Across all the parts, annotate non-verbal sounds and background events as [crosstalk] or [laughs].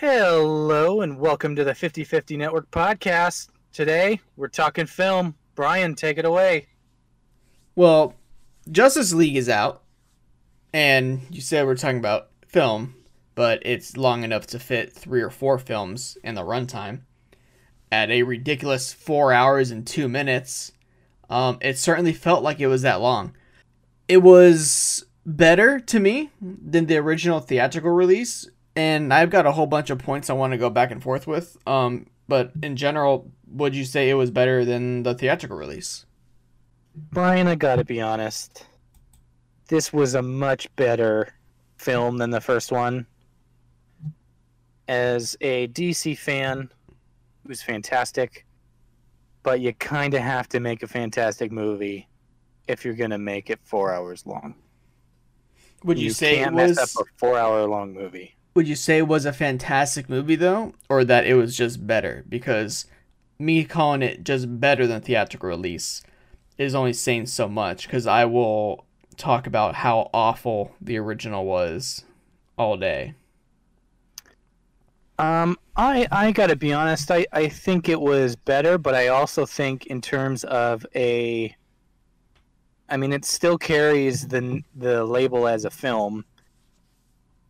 Hello and welcome to the 5050 Network podcast. Today we're talking film. Brian, take it away. Well, Justice League is out, and you said we're talking about film, but it's long enough to fit three or four films in the runtime. At a ridiculous four hours and two minutes, um, it certainly felt like it was that long. It was better to me than the original theatrical release, and I've got a whole bunch of points I want to go back and forth with. Um, but in general, would you say it was better than the theatrical release? Brian, I gotta be honest. This was a much better film than the first one. As a DC fan, it was fantastic. But you kind of have to make a fantastic movie if you're gonna make it four hours long. Would you, say it was? mess up a four-hour-long movie? Would you say was a fantastic movie though or that it was just better because me calling it just better than theatrical release is only saying so much because i will talk about how awful the original was all day Um, I I gotta be honest. I I think it was better, but I also think in terms of a, I mean, it still carries the the label as a film.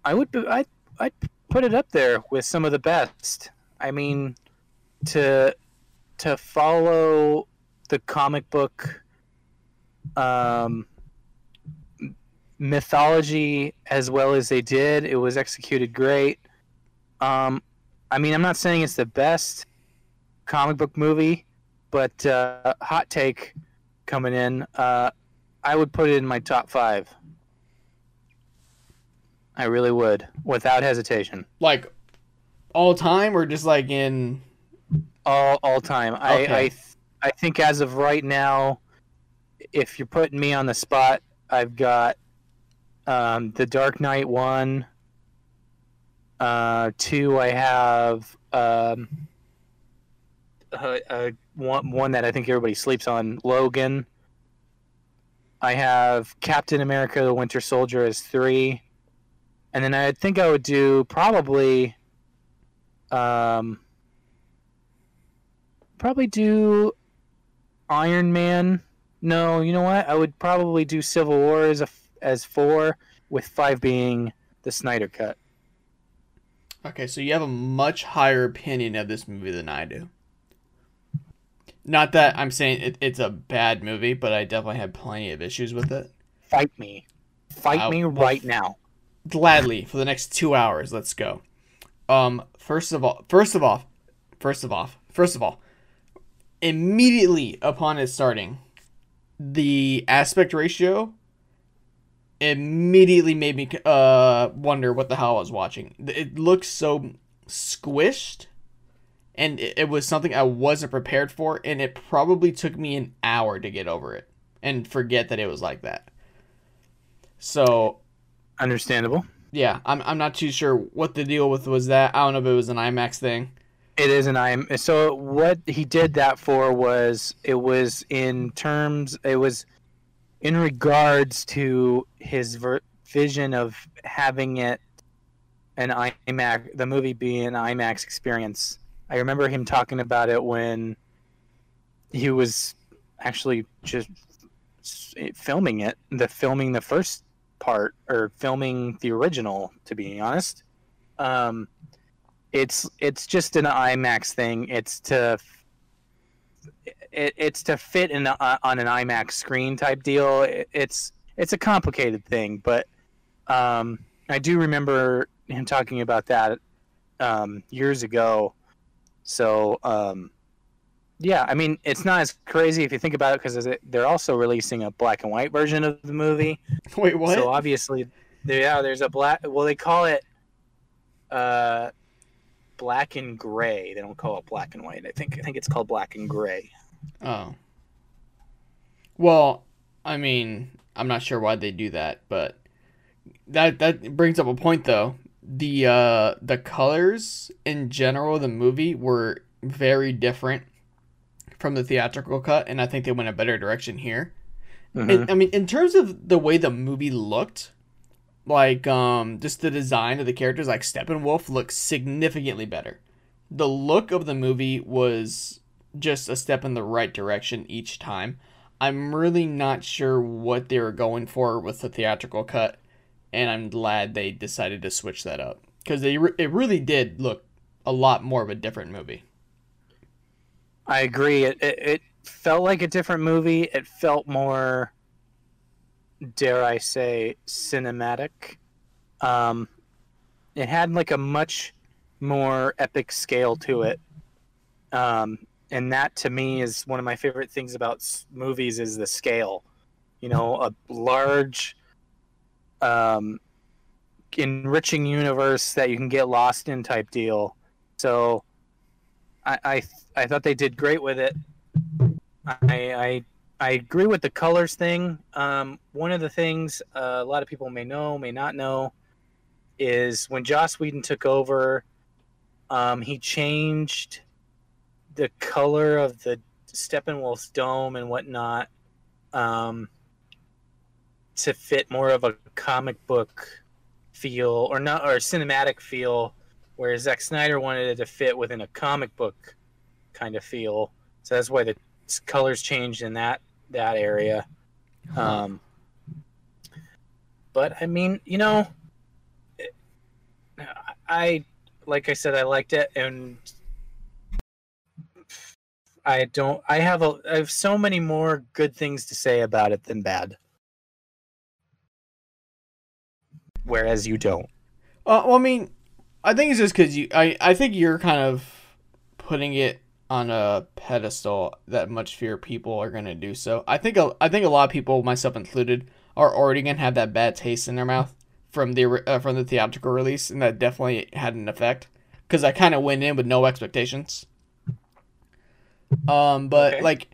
I would be- I I'd put it up there with some of the best. I mean, to to follow the comic book, um, mythology as well as they did, it was executed great. Um, I mean, I'm not saying it's the best comic book movie, but uh, hot take coming in, uh, I would put it in my top five. I really would, without hesitation, like all time or just like in all all time. I I, th- I think as of right now, if you're putting me on the spot, I've got um, the Dark Knight one. Uh, two, I have um, uh, uh, one one that I think everybody sleeps on, Logan. I have Captain America: The Winter Soldier as three, and then I think I would do probably, um, probably do Iron Man. No, you know what? I would probably do Civil War as a as four, with five being the Snyder cut. okay so you have a much higher opinion of this movie than i do not that i'm saying it, it's a bad movie but i definitely had plenty of issues with it Fight me, fight Wow. me Well, right now. Gladly for the next two hours. Let's go. Um, first of all, first of all, first of all, first of all, immediately upon it starting, the aspect ratio immediately made me uh wonder what the hell I was watching. It looks so squished, and it, it was something I wasn't prepared for, and it probably took me an hour to get over it and forget that it was like that. So Understandable. yeah, I'm I'm not too sure what the deal with was that. I don't know if it was an IMAX thing. It is an I'm so what he did that for was it was in terms it was in regards to his ver- vision of having it an IMAX the movie being an IMAX experience. I remember him talking about it when he was actually just filming it, the filming the first part or filming the original to be honest. Um it's it's just an IMAX thing. It's to it, it's to fit in a, on an IMAX screen type deal. It, it's it's a complicated thing, but um, I do remember him talking about that um, years ago. So um, yeah, I mean it's not as crazy if you think about it because they're also releasing a black and white version of the movie. [laughs] Wait, what? So obviously, yeah, there's a black. Well, they call it uh, black and gray. They don't call it black and white. I think I think it's called black and gray. oh. Well, I mean, I'm not sure why they do that, but that that brings up a point though. The uh the colors in general of the movie were very different from the theatrical cut, and I think they went a better direction here. Mhm. And, I mean, in terms of the way the movie looked, like um just the design of the characters like Steppenwolf looks significantly better. The look of the movie was just a step in the right direction each time. I'm really not sure what they were going for with the theatrical cut, and I'm glad they decided to switch that up because they re- it really did look a lot more of a different movie. I agree. It, it it felt like a different movie. It felt more, dare I say, cinematic. Um, it had like a much more epic scale to it. Um, and that to me is one of my favorite things about movies is the scale. You know, a large, um, enriching universe that you can get lost in type deal. So, I I, I thought they did great with it. I I, I agree with the colors thing. Um, one of the things uh, a lot of people may know, may not know, is when Joss Whedon took over, um, he changed the color of the Steppenwolf's dome and whatnot um, to fit more of a comic book feel or not or cinematic feel, whereas Zack Snyder wanted it to fit within a comic book kind of feel. So that's why the colors changed in that that area. Um, but I mean, you know, I like I said, I liked it, and I don't. I have a. I have so many more good things to say about it than bad. Whereas you don't. Uh, well, I mean, I think it's just because you. I I think you're kind of putting it on a pedestal that much fewer people are gonna do so. I think a, I think a lot of people, myself included, are already gonna have that bad taste in their mouth from the uh, from the theatrical release, and that definitely had an effect because I kind of went in with no expectations. Um, but okay. like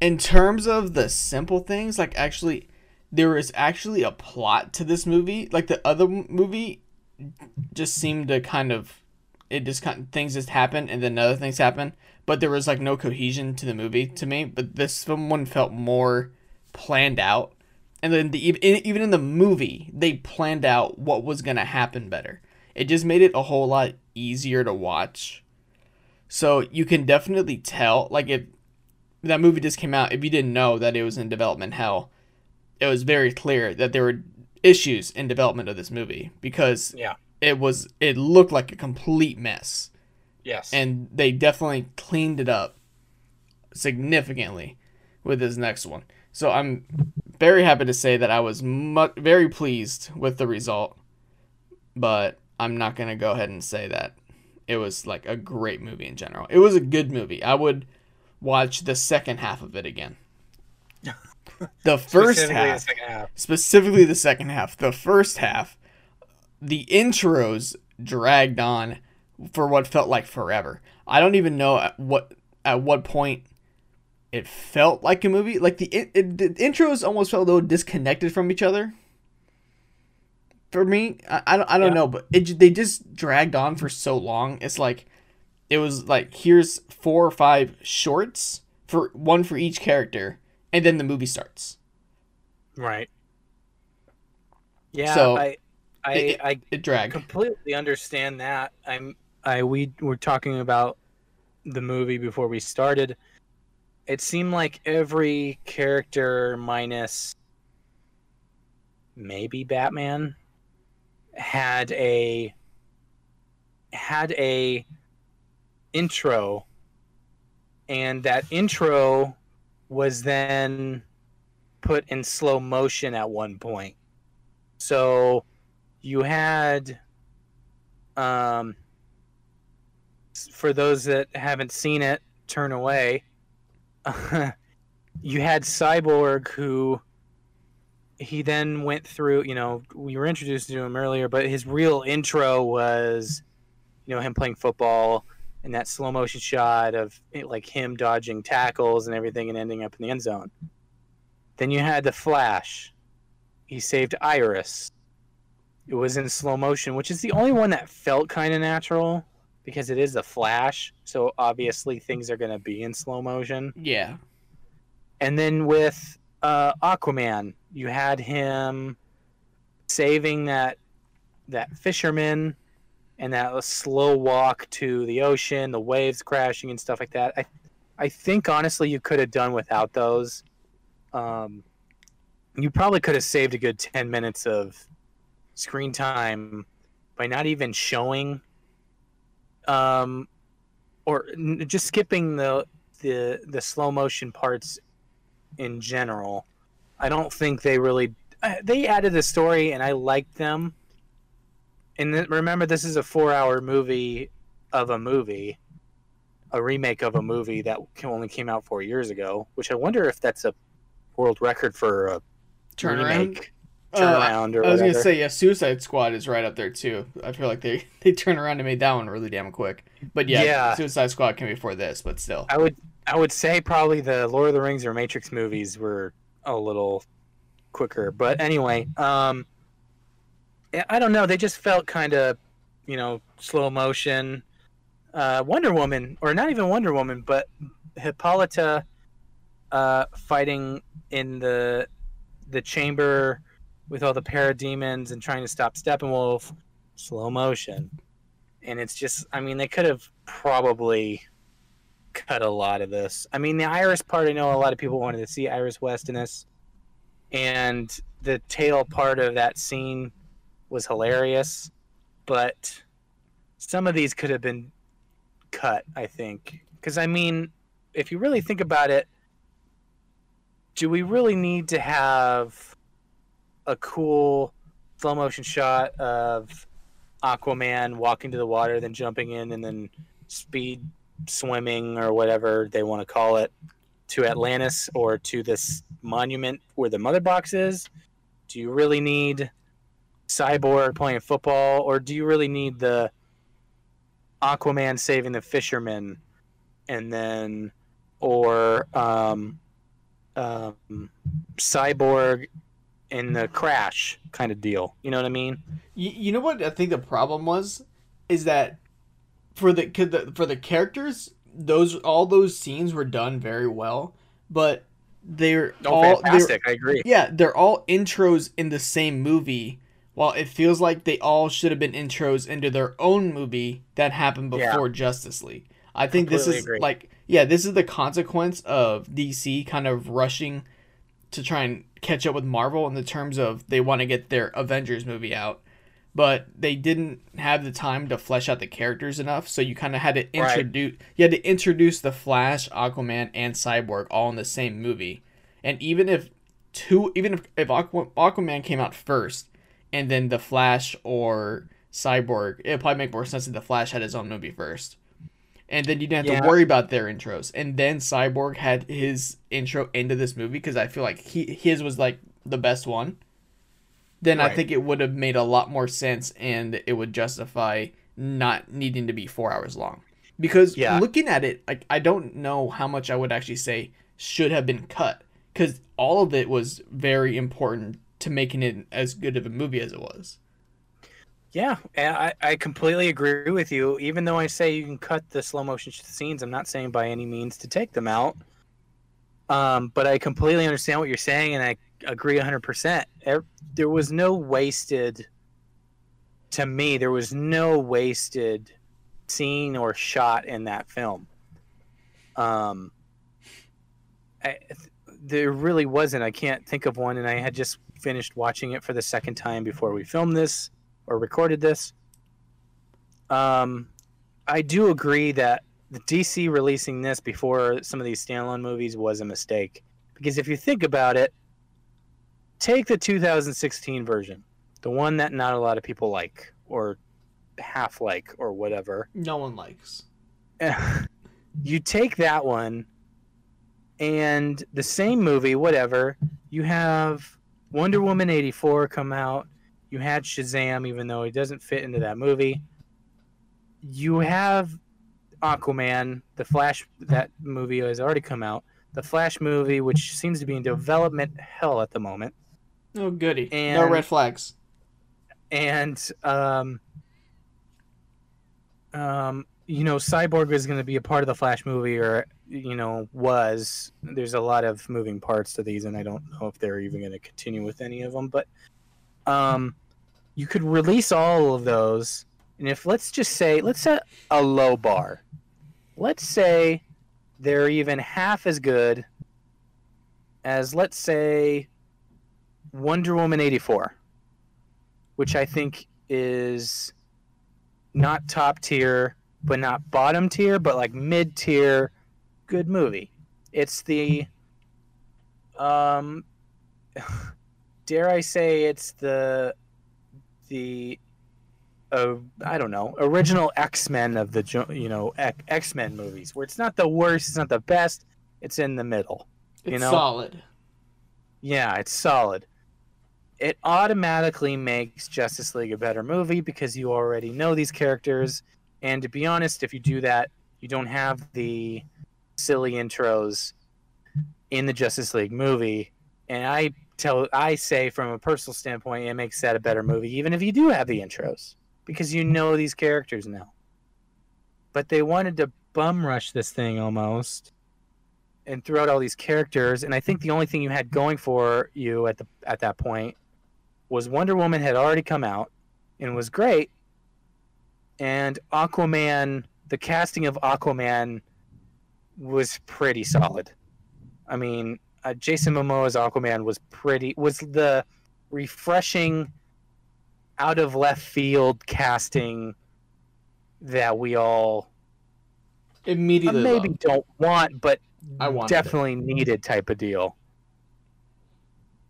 in terms of the simple things, like actually there is actually a plot to this movie. Like the other movie just seemed to kind of it just kind of, things just happen and then other things happen, but there was like no cohesion to the movie to me. But this one felt more planned out, and then the even in the movie they planned out what was gonna happen better. It just made it a whole lot easier to watch so you can definitely tell, like if that movie just came out, if you didn't know that it was in development hell, it was very clear that there were issues in development of this movie because yeah, it was it looked like a complete mess. Yes, and they definitely cleaned it up significantly with this next one. So I'm very happy to say that I was mu- very pleased with the result, but I'm not gonna go ahead and say that it was like a great movie in general. It was a good movie. I would watch the second half of it again. [laughs] The first specifically half, the half, specifically the second half. The first half, the intros dragged on for what felt like forever. I don't even know at what at what point it felt like a movie. Like the, it, it, the intros almost felt a little disconnected from each other for me. I, I don't, I don't yeah. know, but it they just dragged on for so long. It's like it was like here's four or five shorts for one for each character, and then the movie starts. Right. Yeah, so I I it, I it dragged. completely understand that. I'm I we were talking about the movie before we started. It seemed like every character minus maybe Batman had a had a intro and that intro was then put in slow motion at one point so you had um for those that haven't seen it turn away [laughs] you had cyborg who he then went through, you know, we were introduced to him earlier, but his real intro was, you know, him playing football and that slow motion shot of like him dodging tackles and everything and ending up in the end zone. Then you had the flash. He saved Iris. It was in slow motion, which is the only one that felt kind of natural because it is a flash. So obviously things are going to be in slow motion. Yeah. And then with uh, Aquaman, you had him saving that that fisherman and that slow walk to the ocean, the waves crashing and stuff like that. I I think honestly you could have done without those. Um, you probably could have saved a good 10 minutes of screen time by not even showing um or n- just skipping the the the slow motion parts in general. I don't think they really uh, they added the story and I liked them. And th- remember this is a 4-hour movie of a movie, a remake of a movie that only came out 4 years ago, which I wonder if that's a world record for a Turnaround. remake Uh, or I was whatever. gonna say yeah, Suicide Squad is right up there too. I feel like they [laughs] they turned around and made that one really damn quick. But yeah, Yeah. Suicide Squad came before this, but still. I would I would say probably the Lord of the Rings or Matrix movies were a little quicker. But anyway, um I don't know, they just felt kind of, you know, slow motion. Uh Wonder Woman or not even Wonder Woman, but Hippolyta uh fighting in the the chamber with all the parademons and trying to stop Steppenwolf, slow motion. And it's just I mean they could have probably cut a lot of this. I mean, the Iris part, I know a lot of people wanted to see Iris West in this, and the tail part of that scene was hilarious, but some of these could have been cut, I think. Because, I mean, if you really think about it, do we really need to have a cool slow motion shot of Aquaman walking to the water, then jumping in, and then speed swimming or whatever they want to call it to Atlantis or to this monument where the mother box is? Do you really need Cyborg playing football or do you really need the Aquaman saving the fishermen, and then or um, um, Cyborg in the crash kind of deal? You know what I mean? You, you know what I think the problem was is that for the, the for the characters those all those scenes were done very well, but they're Oh, all they're, fantastic! I agree. yeah they're all intros in the same movie. While it feels like they all should have been intros into their own movie that happened Yeah. before Justice League. I think this is agree. like yeah, this is the consequence of DC kind of rushing to try and catch up with Marvel in the terms of they want to get their Avengers movie out, but they didn't have the time to flesh out the characters enough. So you kind of had to Right. introduce you had to introduce the Flash, Aquaman, and Cyborg all in the same movie. And even if two, even if, if Aqua, Aquaman came out first, and then the Flash or Cyborg, it'd probably make more sense if the Flash had his own movie first. And then you didn't have Yeah. to worry about their intros. And then Cyborg had his intro into this movie because I feel like he his was like the best one. Then I think it would have made a lot more sense and it would justify not needing to be four hours long. Because Yeah. looking at it, like I don't know how much I would actually say should have been cut. Because all of it was very important to making it as good of a movie as it was. Yeah, I, I completely agree with you. Even though I say you can cut the slow motion scenes, I'm not saying by any means to take them out. Um, but I completely understand what you're saying, and I agree 100%. Er- There was no wasted, to me, there was no wasted scene or shot in that film. Um, I, there really wasn't. I can't think of one, and I had just finished watching it for the second time before we filmed this or recorded this. Um, I do agree that the DC releasing this before some of these standalone movies was a mistake because if you think about it, take the 2016 version, the one that not a lot of people like or half like or whatever. No one likes. [laughs] you take that one and the same movie, whatever, you have Wonder Woman 84 come out. You had Shazam, even though he doesn't fit into that movie. You have Aquaman, the Flash, that movie has already come out. The Flash movie, which seems to be in development hell at the moment. Oh goody. And, no red flags. and um, um, you know, Cyborg is going to be a part of the Flash movie, or you know, was. There's a lot of moving parts to these, and I don't know if they're even going to continue with any of them. But Um, you could release all of those, and if let's just say let's set a low bar. Let's say they're even half as good as let's say Wonder Woman 84, which I think is not top tier, but not bottom tier, but like mid tier, good movie. It's the, um, [laughs] dare I say, it's the, the, uh, I don't know, original X Men of the you know X Men movies, where it's not the worst, it's not the best, it's in the middle. It's know? solid. Yeah, it's solid. It automatically makes Justice League a better movie because you already know these characters. And to be honest, if you do that, you don't have the silly intros in the Justice League movie. And I tell I say from a personal standpoint, it makes that a better movie, even if you do have the intros. Because you know these characters now. But they wanted to bum rush this thing almost and throw out all these characters and i think the only thing you had going for you at the at that point was wonder woman had already come out and was great and aquaman the casting of aquaman was pretty solid i mean uh, jason momoa's aquaman was pretty was the refreshing out of left field casting that we all immediately uh, maybe loved. don't want but definitely needed type of deal.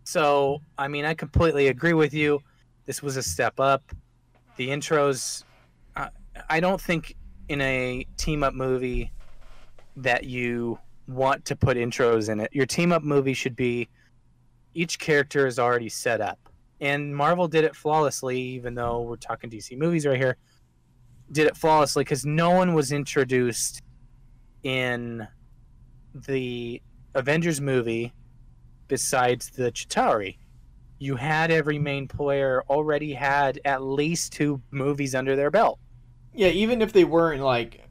So, I mean, I completely agree with you. This was a step up. The intros, uh, I don't think in a team up movie that you want to put intros in it. Your team up movie should be each character is already set up. And Marvel did it flawlessly, even though we're talking DC movies right here. Did it flawlessly because no one was introduced in the Avengers movie besides the Chitauri. You had every main player already had at least two movies under their belt. Yeah, even if they weren't like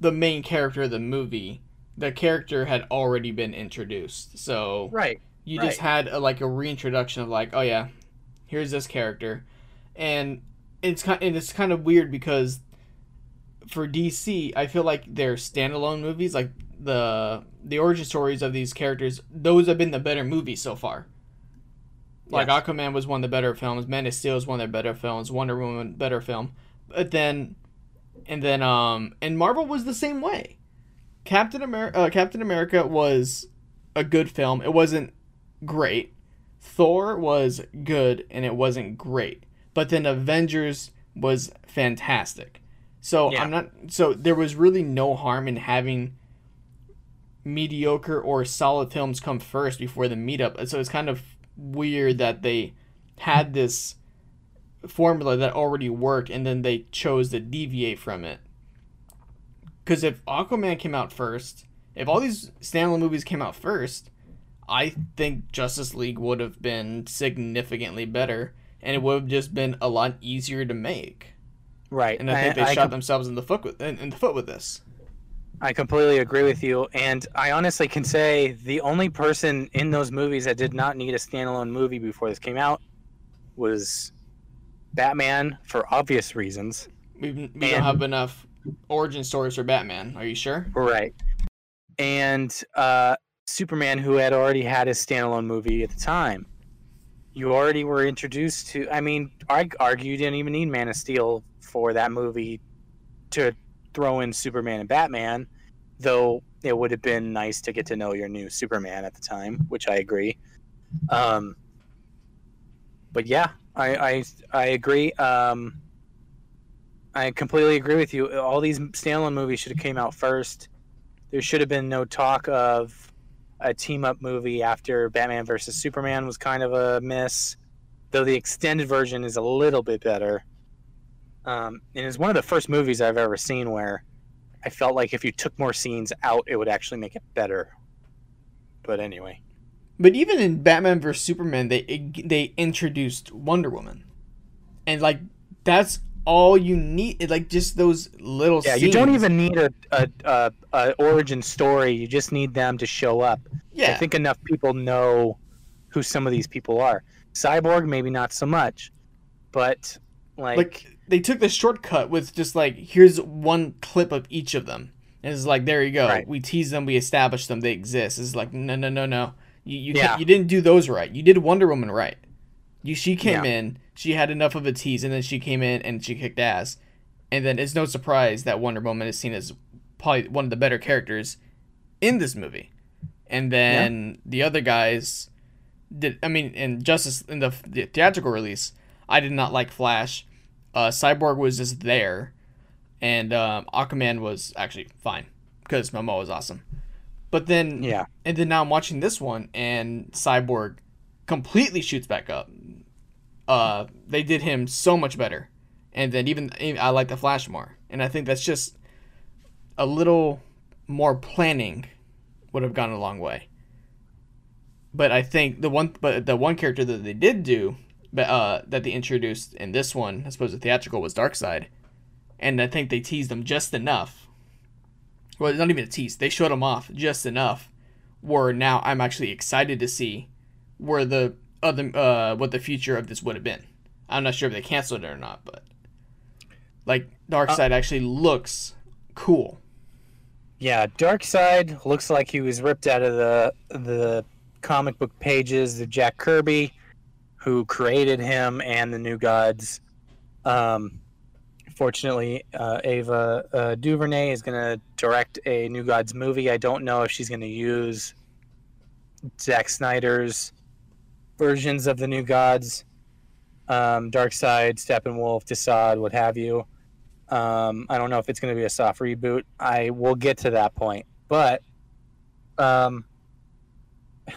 the main character of the movie, the character had already been introduced. So Right. you right. just had a, like a reintroduction of like, oh yeah, here's this character, and it's kind and it's kind of weird because for DC, I feel like their standalone movies, like the the origin stories of these characters, those have been the better movies so far. Like Yes. Aquaman was one of the better films, Man of Steel was one of their better films, Wonder Woman better film, but then, and then um, and Marvel was the same way. Captain America, uh, Captain America was a good film. It wasn't great. Thor was good and it wasn't great. But then Avengers was fantastic. So Yeah. I'm not so there was really no harm in having mediocre or solid films come first before the meetup. So it's kind of weird that they had this formula that already worked and then they chose to deviate from it. Because if Aquaman came out first, if all these standalone movies came out first, I think Justice League would have been significantly better and it would have just been a lot easier to make. Right. And I think they I, shot themselves in the foot with in, in the foot with this. I completely agree with you. And I honestly can say the only person in those movies that did not need a standalone movie before this came out was Batman for obvious reasons. We, we don't have enough origin stories for Batman. Are you sure? Right. And uh, Superman, who had already had his standalone movie at the time. You already were introduced to. I mean, I argue you didn't even need Man of Steel for that movie to throw in Superman and Batman, though it would have been nice to get to know your new Superman at the time, which I agree. Um, but yeah, I I, I agree. Um, I completely agree with you. All these standalone movies should have came out first. There should have been no talk of a team up movie after Batman versus Superman was kind of a miss, though the extended version is a little bit better. Um, and it's one of the first movies I've ever seen where I felt like if you took more scenes out, it would actually make it better. But anyway, But even in Batman vs Superman, they they introduced Wonder Woman, and like that's all you need. Like just those little. yeah, you don't even need a, a, a, a origin story. You just need them to show up. yeah I think enough people know who some of these people are. Cyborg, maybe not so much, but like, like they took the shortcut with just like here's one clip of each of them. And it's like there you go. Right. We tease them, we establish them, they exist. It's like no, no, no, no. You you, Yeah. you didn't do those right. You did Wonder Woman right. You she came Yeah. in, she had enough of a tease, and then she came in and she kicked ass. And then it's no surprise that Wonder Woman is seen as probably one of the better characters in this movie. And then the other guys did. I mean, in Justice in the, the theatrical release, I did not like Flash. Uh, Cyborg was just there, and um, Aquaman was actually fine because Momoa was awesome. But then yeah, and then now I'm watching this one, and Cyborg completely shoots back up. Uh, they did him so much better, and then even I like the Flash more, and I think that's just a little more planning would have gone a long way. But I think the one, but the one character that they did do, uh, that they introduced in this one, I suppose the theatrical was Darkseid, and I think they teased them just enough. Well, not even a tease; they showed him off just enough where now I'm actually excited to see where the other uh what the future of this would have been. I'm not sure if they canceled it or not, but like Darkseid actually looks cool. yeah. Darkseid looks like he was ripped out of the the comic book pages of Jack Kirby, who created him and the New Gods. Um, fortunately, uh, Ava uh, DuVernay is going to direct a New Gods movie. I don't know if she's going to use Zack Snyder's versions of the New Gods, um, Darkseid, Steppenwolf, Desaad, what have you. Um, I don't know if it's going to be a soft reboot. I will get to that point, but um, [sighs]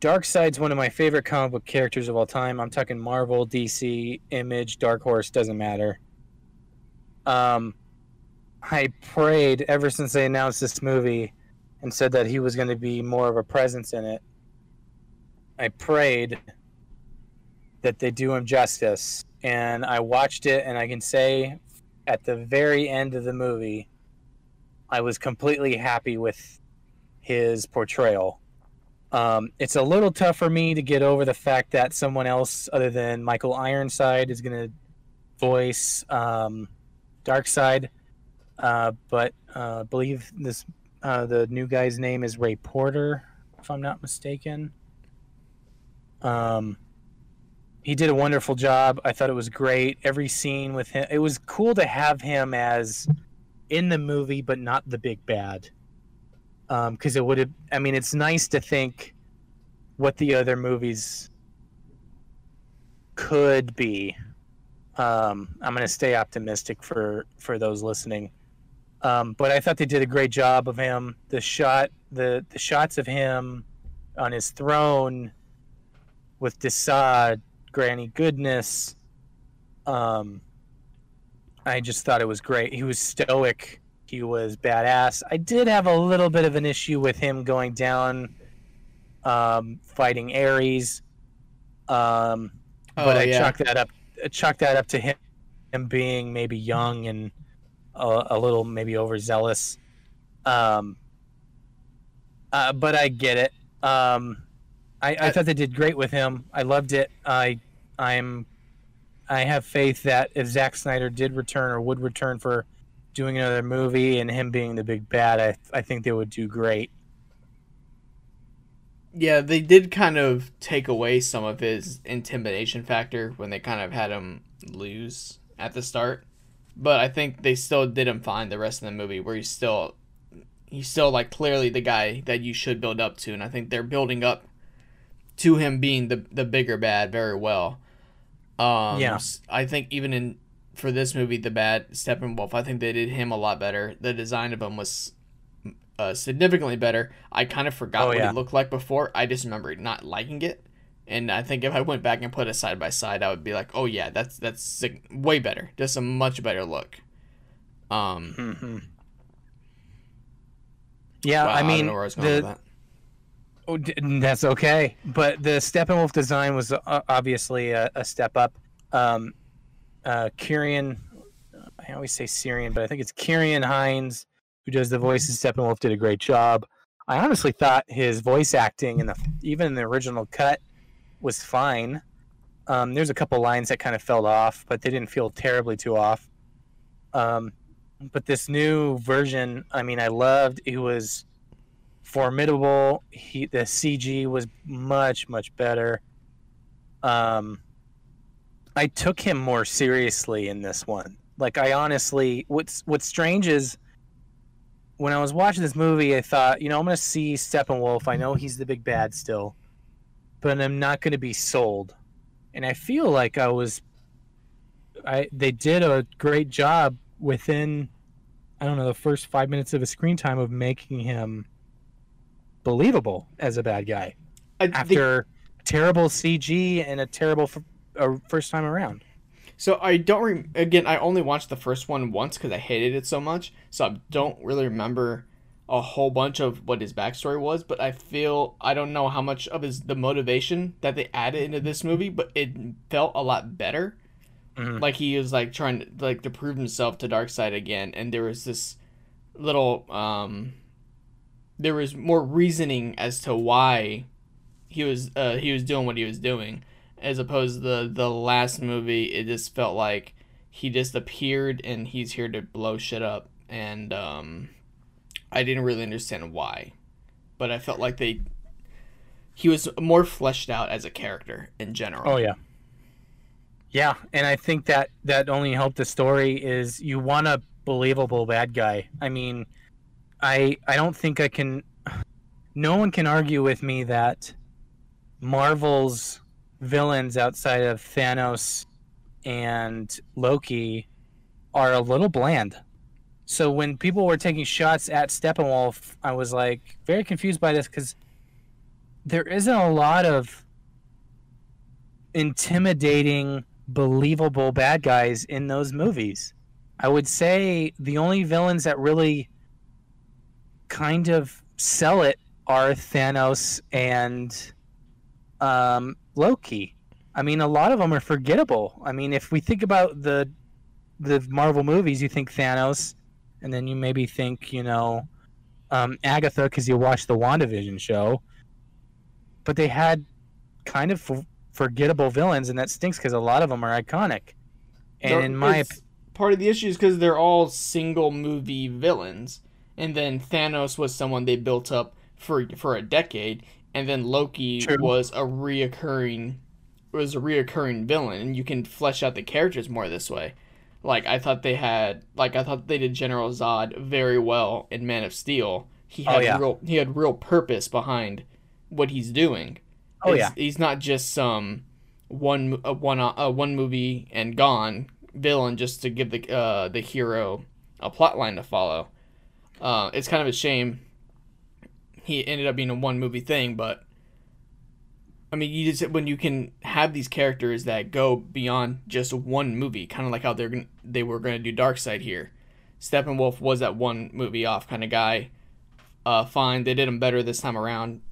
Darkseid's one of my favorite comic book characters of all time. I'm talking Marvel, DC, Image, Dark Horse, doesn't matter. Um, I prayed ever since they announced this movie and said that he was going to be more of a presence in it. I prayed that they do him justice, and I watched it, and I can say at the very end of the movie, I was completely happy with his portrayal. Um, it's a little tough for me to get over the fact that someone else other than Michael Ironside is going to voice um, Darkseid, uh, but uh, I believe this uh, the new guy's name is Ray Porter, if I'm not mistaken. Um, he did a wonderful job. I thought it was great. Every scene with him, it was cool to have him as in the movie, but not the big bad. Because it would have, I mean, it's nice to think what the other movies could be. Um, I'm going to stay optimistic for for those listening. Um, but I thought they did a great job of him. The shot, the the shots of him on his throne with Desaad, Granny Goodness. Um, I just thought it was great. He was stoic. He was badass. I did have a little bit of an issue with him going down, um, fighting Ares. Um, but Oh, I yeah. chalk that up. I chalk that up to him, him being maybe young and a, a little maybe overzealous. Um, uh, but I get it. Um, I, I thought they did great with him. I loved it. I I'm I have faith that if Zack Snyder did return or would return for doing another movie and him being the big bad, I I think they would do great. Yeah, they did kind of take away some of his intimidation factor when they kind of had him lose at the start. But I think they still did him fine the rest of the movie where he's still he's still like clearly the guy that you should build up to and I think they're building up to him being the the bigger bad very well. Um Yeah. I think even in for this movie the bad Steppenwolf, I think they did him a lot better. The design of him was uh, significantly better. I kind of forgot Oh, what yeah. he looked like before. I just remember not liking it, and I think if I went back and put it side by side, I would be like, "Oh yeah, that's that's sig- way better. Just a much better look." Um, hmm Yeah, I don't mean I the. Oh, that's okay. But the Steppenwolf design was obviously a, a step up. Um, uh, Kieran, I always say Syrian, but I think it's Kieran Hinds who does the voice of Steppenwolf. Did a great job. I honestly thought his voice acting in the even in the original cut was fine. Um, there's a couple lines that kind of fell off, but they didn't feel terribly too off. Um, but this new version, I mean, I loved. It was formidable. He the CG was much much better. Um, I took him more seriously in this one. Like I honestly, what's what's strange is when I was watching this movie, I thought, you know, I'm gonna see Steppenwolf. I know he's the big bad still, but I'm not gonna be sold. And I feel like I was. I they did a great job within, I don't know, the first five minutes of his screen time of making him believable as a bad guy I after think, terrible CG and a terrible f- uh, first time around. so I don't re- again. I only watched the first one once because I hated it so much. So I don't really remember a whole bunch of what his backstory was. But I feel I don't know how much of his the motivation that they added into this movie, but it felt a lot better. Mhm. Like he was like trying to like to prove himself to Darkseid again, and there was this little um, there was more reasoning as to why he was uh he was doing what he was doing, as opposed to the the last movie. It just felt like he just appeared and he's here to blow shit up, and um, I didn't really understand why, but I felt like they he was more fleshed out as a character in general. Oh yeah. Yeah, and I think that that only helped the story is you want a believable bad guy. I mean, I I don't think I can no one can argue with me that Marvel's villains outside of Thanos and Loki are a little bland. So when people were taking shots at Steppenwolf, I was like very confused by this cuz there isn't a lot of intimidating, believable bad guys in those movies. I would say the only villains that really kind of sell it are Thanos and um, Loki. I mean, a lot of them are forgettable. I mean, if we think about the the Marvel movies, you think Thanos, and then you maybe think, you know, um, Agatha because you watched the WandaVision show. But they had kind of f- forgettable villains, and that stinks because a lot of them are iconic. And in my part of the issue is because they're all single movie villains, and then Thanos was someone they built up for for a decade, and then Loki True. was a reoccurring was a reoccurring villain, and you can flesh out the characters more this way. Like I thought they had, like I thought they did General Zod very well in Man of Steel. He Oh, had yeah. real he had real purpose behind what he's doing. Oh, It's- yeah. he's not just some one a one uh, one movie and gone villain just to give the uh, the hero a plot line to follow. Uh, it's kind of a shame he ended up being a one movie thing, but I mean, you just when you can have these characters that go beyond just one movie, kind of like how they're gonna, they were going to do Darkseid here. Steppenwolf was that one movie off kind of guy. Uh, fine, they did him better this time around.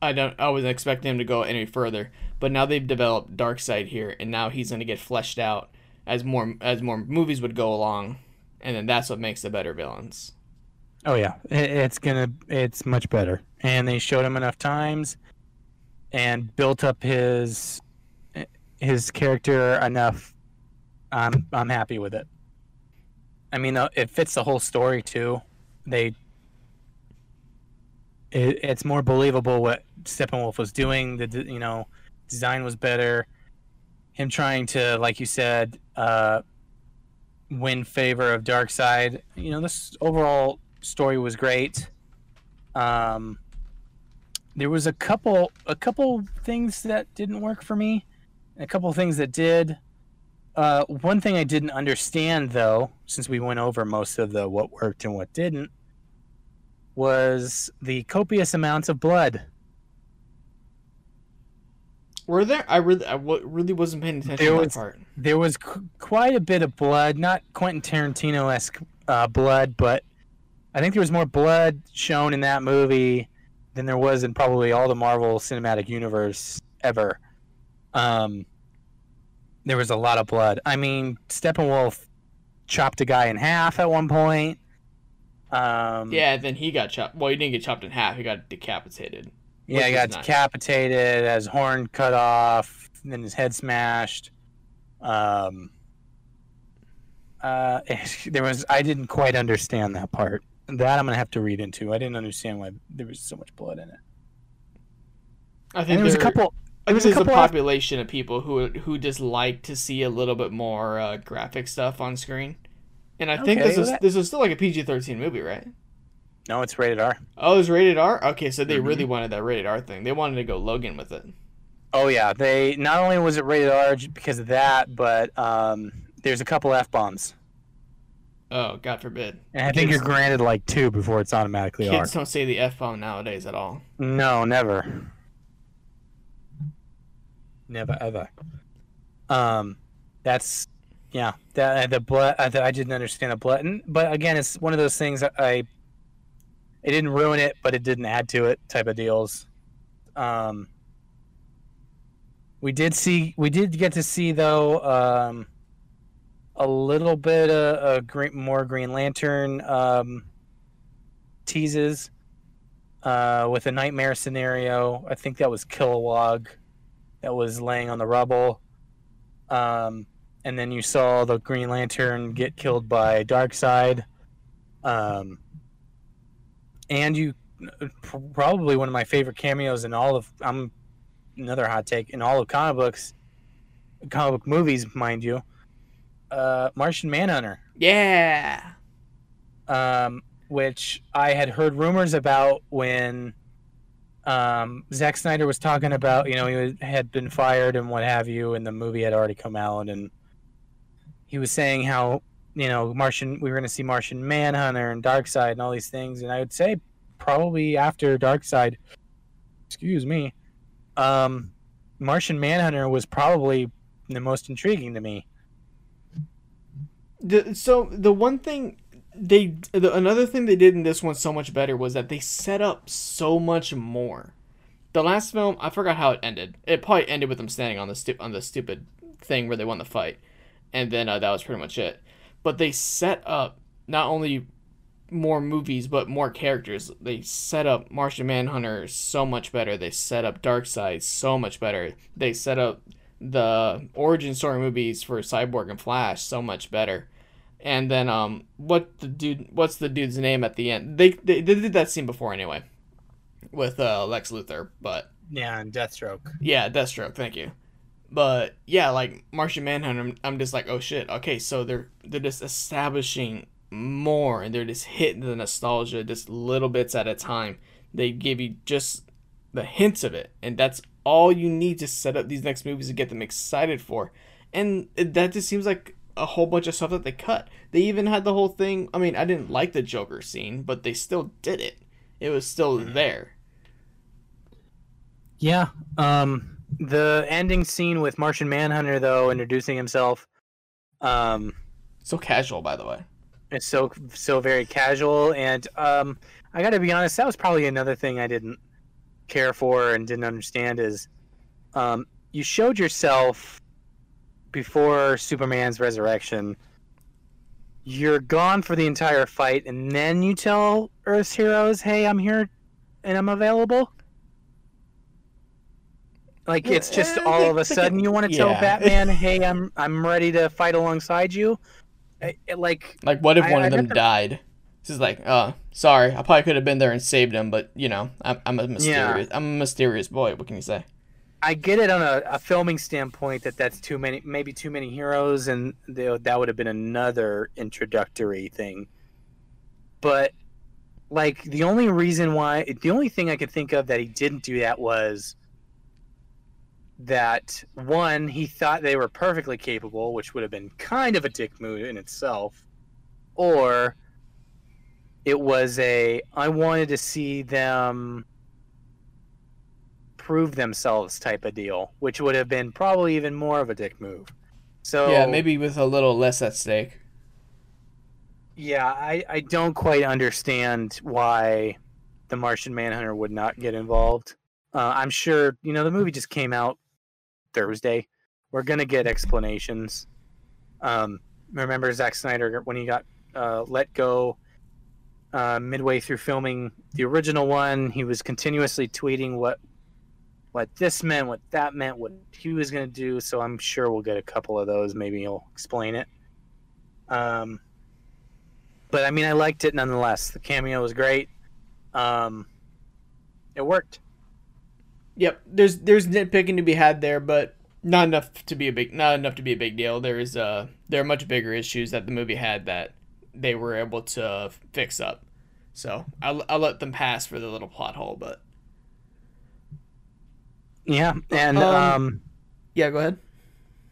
I don't. I wasn't expecting him to go any further, but now they've developed Darkseid here, and now he's going to get fleshed out as more as more movies would go along, and then that's what makes the better villains. Oh yeah, it's gonna it's much better, and they showed him enough times, and built up his his character enough. I'm I'm happy with it. I mean, it fits the whole story too. They it, it's more believable what Steppenwolf was doing. The you know design was better. Him trying to, like you said, uh, win favor of Darkseid. You know, this overall story was great. Um, there was a couple a couple things that didn't work for me, a couple things that did. Uh, one thing I didn't understand though, since we went over most of the what worked and what didn't, was the copious amounts of blood. Were there? I really, I really wasn't paying attention There to was- that part. There was qu- quite a bit of blood, not Quentin Tarantino esque uh, blood, but I think there was more blood shown in that movie than there was in probably all the Marvel Cinematic Universe ever. Um, there was a lot of blood. I mean, Steppenwolf chopped a guy in half at one point. Um, Yeah, then he got chopped. Well, he didn't get chopped in half. He got decapitated. Yeah, he got decapitated, his horn cut off, then his head smashed. Um, uh, [laughs] there was I didn't quite understand that part. That I'm gonna have to read into. I didn't understand why there was so much blood in it. I think there was a couple. I think a there's a couple. of- population of people who who just like to see a little bit more uh, graphic stuff on screen, and I think this is that- this is still like a PG-13 movie, right? no, it's rated R. Oh, it's rated R. Okay, so they Mhm. really wanted that rated R thing. They wanted to go Logan with it. Oh yeah, they not only was it rated R because of that, but um, there's a couple f bombs, Oh, God forbid. and I think Kids- you're granted like two before it's automatically R. Kids don't say the f bomb nowadays at all. No, never. Never ever. Um, that's yeah. That the blood. I, I didn't understand the blood, and, but again, it's one of those things. that I. It didn't ruin it, but it didn't add to it. Type of deals. Um. We did see. We did get to see though. Um. A little bit of green, more Green Lantern um, teases uh, with a nightmare scenario. I think that was Kilowog that was laying on the rubble. Um, and then you saw the Green Lantern get killed by Darkseid. Um, and you probably one of my favorite cameos in all of I'm another hot take in all of comic books, comic book movies, mind you. Uh, Martian Manhunter Yeah. um, which I had heard rumors about when um, Zack Snyder was talking about. You know, he was- had been fired and what have you, and the movie had already come out, and he was saying how you know Martian. We were going to see Martian Manhunter and Darkseid and all these things, and I would say probably after Darkseid. Excuse me. Um, Martian Manhunter was probably the most intriguing to me. The, so the one thing they the, another thing they did in this one so much better was that they set up so much more. The last film, I forgot how it ended. It probably ended with them standing on the stu- on the stupid thing where they won the fight, and then uh, that was pretty much it. But they set up not only more movies but more characters. They set up Martian Manhunter so much better. They set up Darkseid so much better. They set up the origin story movies for Cyborg and Flash so much better. And then um what the dude what's the dude's name at the end? They they, they did that scene before anyway with uh Lex Luthor, but Yeah, and Deathstroke. yeah, Deathstroke, thank you. But yeah, like Martian Manhunter, I'm, I'm just like, oh shit. Okay, so they're they're just establishing more, and they're just hitting the nostalgia just little bits at a time. They give you just the hints of it, and that's all you need to set up these next movies to get them excited for. And that just seems like a whole bunch of stuff that they cut. They even had the whole thing. I mean, I didn't like the Joker scene, but they still did it. It was still there. Yeah. Um, the ending scene with Martian Manhunter, though, introducing himself, um, So casual, by the way. it's so so very casual, and um, I got to be honest, that was probably another thing I didn't care for and didn't understand is, um, you showed yourself before Superman's resurrection. You're gone for the entire fight, and then you tell Earth's heroes, "Hey, I'm here, and I'm available." Like Yeah, it's just all of a sudden you want to tell yeah. Batman, [laughs] "Hey, I'm I'm ready to fight alongside you." I- it- like Like, what if I- one I of them the- died? This is like, uh, sorry, I probably could have been there and saved him, but you know, I'm, I'm a mysterious, I'm a mysterious boy. What can you say? I get it on a, a filming standpoint that that's too many, maybe too many heroes, and they, that would have been another introductory thing. But like the only reason why, the only thing I could think of that he didn't do that was that one, he thought they were perfectly capable, which would have been kind of a dick move in itself, or it was a I wanted to see them prove themselves type of deal, which would have been probably even more of a dick move. So Yeah, maybe with a little less at stake. Yeah, I, I don't quite understand why the Martian Manhunter would not get involved. Uh, I'm sure you know the movie just came out Thursday. We're gonna get explanations. Um, remember Zack Snyder when he got uh, let go uh, midway through filming the original one, he was continuously tweeting what what this meant, what that meant, what he was going to do. So I'm sure we'll get a couple of those. Maybe he'll explain it. Um, but I mean, I liked it nonetheless. The cameo was great. Um, it worked. Yep, there's there's nitpicking to be had there, but not enough to be a big not enough to be a big deal. There is uh there are much bigger issues that the movie had that they were able to fix up. So I'll I'll let them pass for the little plot hole, but yeah, and um, um yeah, go ahead.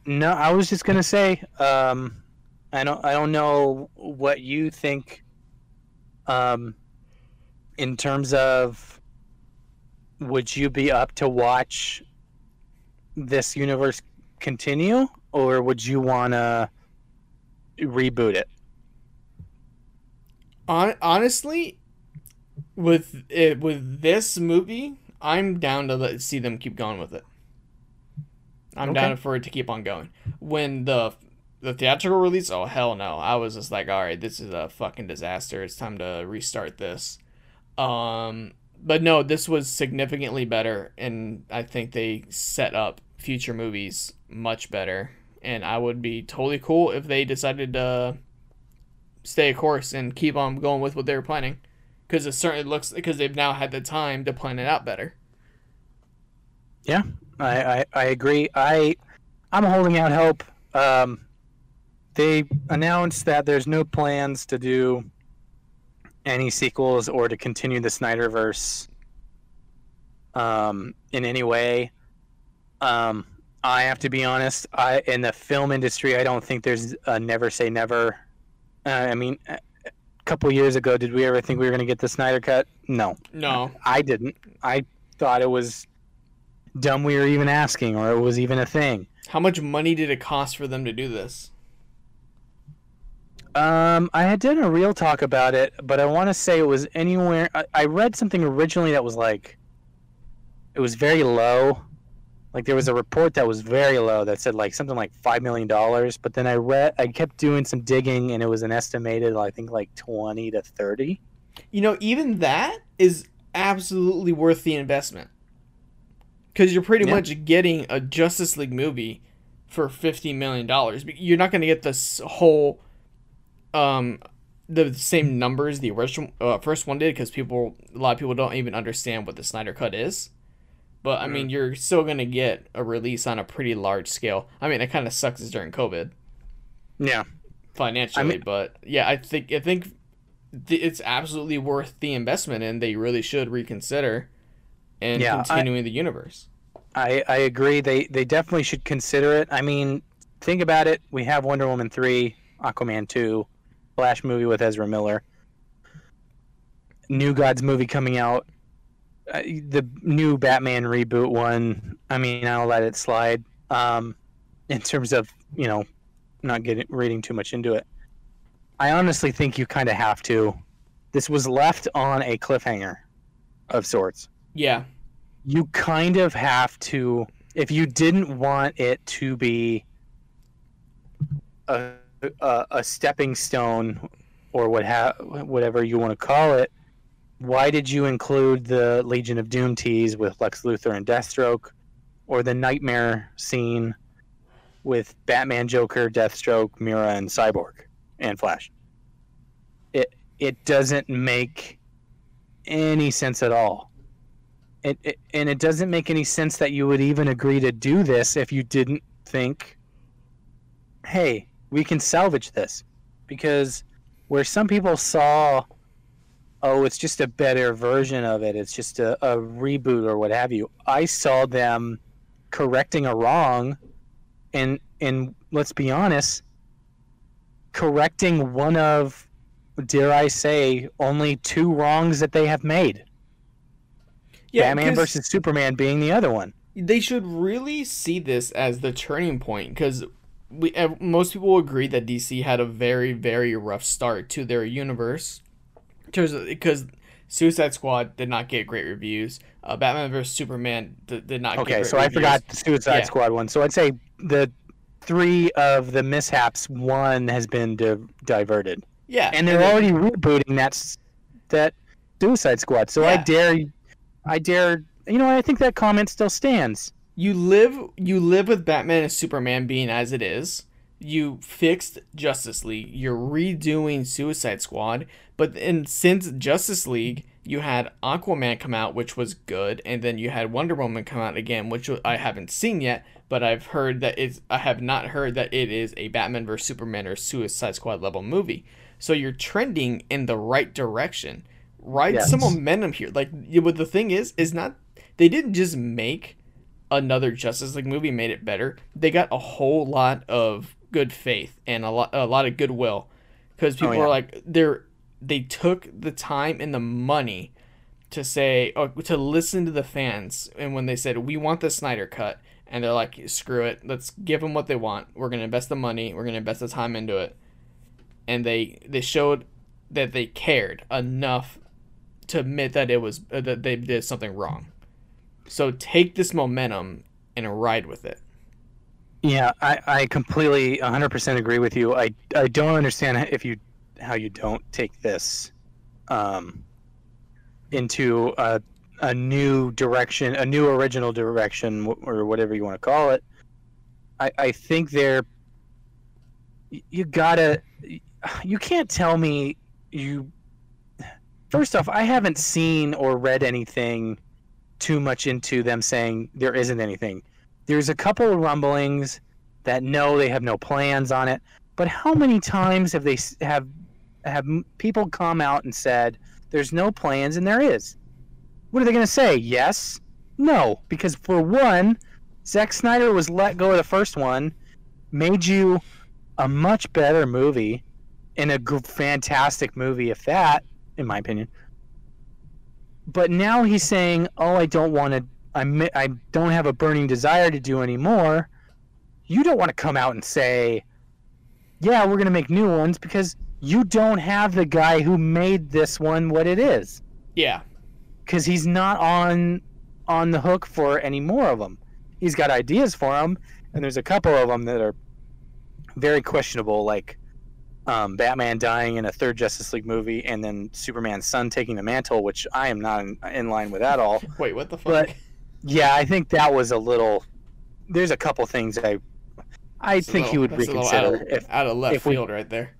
No, I was just gonna say, um, I don't I don't know what you think, um, in terms of would you be up to watch this universe continue, or would you want to reboot it? On honestly, with it with this movie, I'm down to let, see them keep going with it. I'm okay. down for it to keep on going. When the the theatrical release, oh hell no! I was just like, all right, this is a fucking disaster. It's time to restart this. Um, but no, this was significantly better, and I think they set up future movies much better. And I would be totally cool if they decided to stay a course and keep on going with what they were planning, because it certainly looks because they've now had the time to plan it out better. Yeah, I I, I agree. I I'm holding out hope. Um, they announced that there's no plans to do any sequels or to continue the Snyderverse um, in any way. Um, I have to be honest. I in the film industry, I don't think there's a never say never. Uh, I mean, a couple years ago, did we ever think we were going to get the Snyder cut? No, no, I didn't. I thought it was dumb we were even asking, or it was even a thing. How much money did it cost for them to do this? Um, I had done a real talk about it, but I want to say it was anywhere. I, I read something originally that was like, it was very low. Like there was a report that was very low that said like something like five million dollars. But then I read, I kept doing some digging, and it was an estimated, I think like twenty to thirty. You know, even that is absolutely worth the investment because you're pretty yeah. much getting a Justice League movie for fifty million dollars. You're not going to get this whole um the same numbers the original uh, first one did because people a lot of people don't even understand what the Snyder Cut is. But I mm-hmm. mean, you're still gonna get a release on a pretty large scale. I mean, it kind of sucks is during COVID. Yeah, financially, I mean, but yeah, I think I think th- it's absolutely worth the investment, and they really should reconsider and yeah, continuing I, the universe. I I agree. They they definitely should consider it. I mean, think about it. We have Wonder Woman three, Aquaman two, Flash movie with Ezra Miller. New Gods movie coming out. Uh, the new Batman reboot one. I mean, I'll let it slide. Um, in terms of you know, not getting reading too much into it. I honestly think you kind of have to. This was left on a cliffhanger of sorts. Yeah. You kind of have to if you didn't want it to be a a, a stepping stone or what ha- whatever you want to call it, why did you include the Legion of Doom tease with Lex Luthor and Deathstroke, or the nightmare scene with Batman, Joker, Deathstroke, Mera, and Cyborg and Flash? It it doesn't make any sense at all. It, it, and it doesn't make any sense that you would even agree to do this if you didn't think, hey, we can salvage this because where some people saw oh it's just a better version of it. It's just a, a reboot or what have you. I saw them correcting a wrong and and let's be honest correcting one of dare i say only two wrongs that they have made. Yeah, batman versus superman being the other one. They should really see this as the turning point because we most people agree that DC had a very very rough start to their universe, because Suicide Squad did not get great reviews. Uh, Batman vs Superman did, did not. Okay, so reviews. I forgot the Suicide yeah. Squad one. So I'd say the three of the mishaps, one has been di- diverted. Yeah, and they're and already rebooting that at Suicide Squad. So I dare, I dare. You know, I think that comment still stands. you live you live with Batman and Superman being as it is. You fixed Justice League. You're redoing Suicide Squad, but and since Justice League, you had Aquaman come out, which was good, and then you had Wonder Woman come out again, which I haven't seen yet, but I've heard that it's. I have not heard that it is a Batman vs Superman or Suicide Squad level movie. So you're trending in the right direction. Ride Yes. some momentum here. Like, but the thing is, is not they didn't just make another Justice League movie made it better. They got a whole lot of good faith and a lot a lot of goodwill. Because people yeah. are like they're they took the time and the money to say oh, to listen to the fans. And when they said we want the Snyder cut and they're like screw it. Let's give them what they want. We're gonna invest the money. We're gonna invest the time into it. And they they showed that they cared enough to admit that it was uh, that they did something wrong. So take this momentum and ride with it. Yeah, I, I completely 100% agree with you. I, I don't understand if you how you don't take this um, into a, a new direction, a new original direction, or whatever you want to call it. I, I think they're you gotta you can't tell me you first off i haven't seen or read anything too much into them saying there isn't anything there's a couple of rumblings that no they have no plans on it but how many times have they have have people come out and said there's no plans and there is. What are they going to say? Yes? No because for one Zack Snyder was let go of the first one made you a much better movie and a fantastic movie if that in my opinion. But now he's saying oh I don't want to I, I don't have a burning desire to do anymore, you don't want to come out and say, yeah, we're going to make new ones because you don't have the guy who made this one what it is Yeah. because he's not on on the hook for any more of them. He's got ideas for them, and there's a couple of them that are very questionable, like um, Batman dying in a third Justice League movie, and then Superman's son taking the mantle, which I am not in, in line with at all. Wait, what the fuck? But- Yeah, I think that was a little. There's a couple things I, I That's think he would little reconsider. out of, if out of left if we- field right there.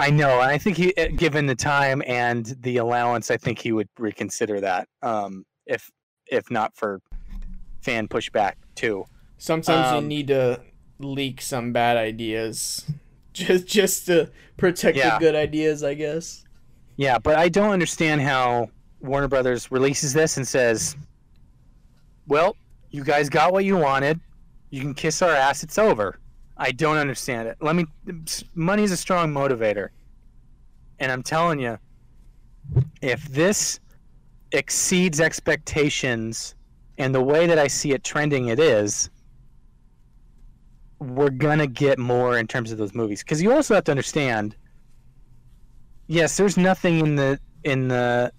I know, and I think he, uh, given the time and the allowance, I think he would reconsider that. Um, if if not for fan pushback too. Sometimes you Um, need to leak some bad ideas, [laughs] just just to protect Yeah. the good ideas, I guess. Yeah, but I don't understand how Warner Brothers releases this and says, "Well, you guys got what you wanted. You can kiss our ass. It's over." I don't understand it. Let me. Money is a strong motivator, and I'm telling you, if this exceeds expectations and the way that I see it trending, it is. We're gonna get more in terms of those movies because you also have to understand yes there's nothing in the in the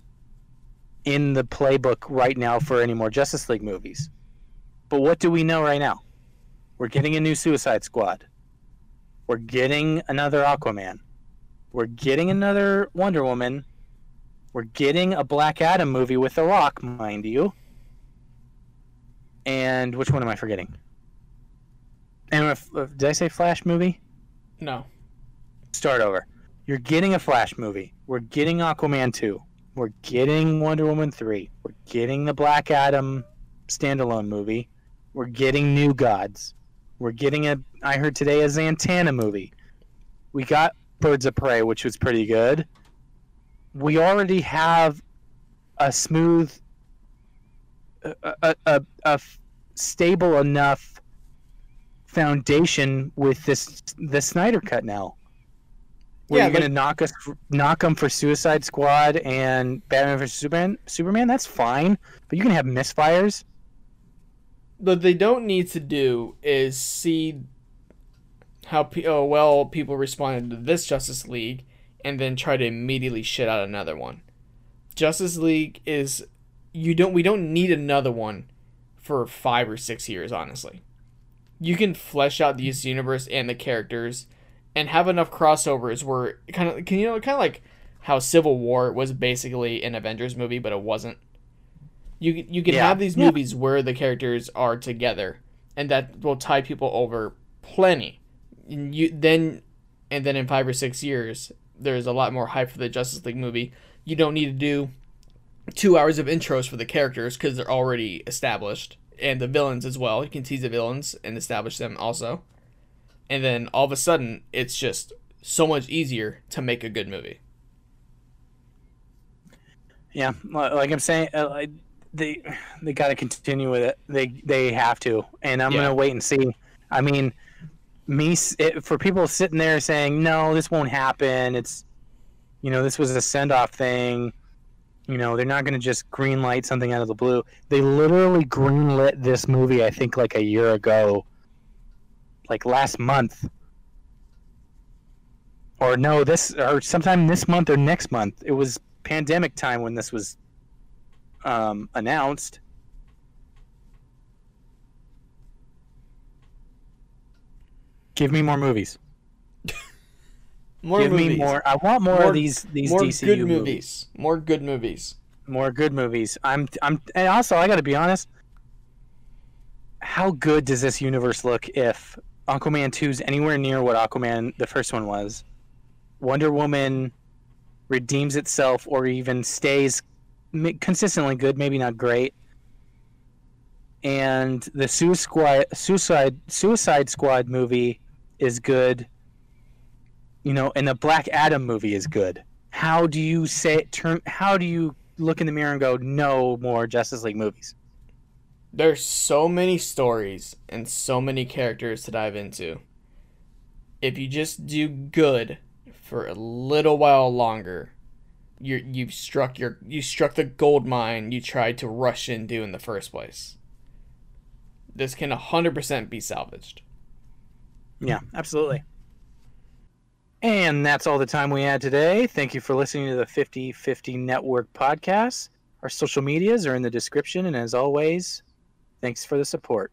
in the playbook right now for any more justice league movies but what do we know right now we're getting a new suicide squad we're getting another aquaman we're getting another wonder woman we're getting a black adam movie with the rock mind you and which one am i forgetting and if, did i say flash movie No. start over. You're getting a Flash movie. We're getting Aquaman 2. We're getting Wonder Woman 3. We're getting the Black Adam standalone movie. We're getting New Gods. We're getting a I heard today a Zatanna movie. We got Birds of Prey, which was pretty good. We already have a smooth a, a, a, a stable enough foundation with this the Snyder cut now. Where Yeah, you're like- gonna knock us knock them for Suicide Squad and Batman vs Superman. Superman, that's fine, but you can have misfires. What they don't need to do is see how pe- oh, well people responded to this Justice League and then try to immediately shit out another one. Justice League is you don't we don't need another one for 5 or 6 years honestly. You can flesh out this universe and the characters and have enough crossovers where kind of can you know kind of like how Civil War was basically an Avengers movie, but it wasn't. You you can Yeah. have these Yeah. movies where the characters are together, and that will tie people over plenty. And you then, and then in five or six years, there's a lot more hype for the Justice League movie. You don't need to do two hours of intros for the characters because they're already established, and the villains as well. You can tease the villains and establish them also, and then all of a sudden, it's just so much easier to make a good movie. Yeah, like I'm saying, uh, they they got to continue with it. They they have to, and I'm Yeah. gonna wait and see. I mean, me it, for people sitting there saying no, this won't happen. It's you know this was a send off thing. You know they're not gonna just green light something out of the blue. They literally green lit this movie. I think like a year ago, like last month. Or no, this or sometime this month or next month. It was pandemic time when this was um, announced. Give me more movies. [laughs] More Give movies. me more. I want more, More- of these these more DCU good movies. movies. More good movies. More good movies. I'm I'm and also I got to be honest. How good does this universe look if Aquaman 2 is anywhere near what Aquaman the first one was? Wonder Woman redeems itself or even stays consistently good, maybe not great. And the Suicide Suicide Suicide Squad movie is good. You know, and the Black Adam movie is good. How do you say turn? How do you look in the mirror and go, no more Justice League movies? There's so many stories and so many characters to dive into. If you just do good for a little while longer, you you've struck your you struck the gold mine you tried to rush into in the first place. This can 100% be salvaged. Yeah, absolutely. And that's all the time we had today. Thank you for listening to the 50 50 Network podcast. Our social medias are in the description. And as always, thanks for the support.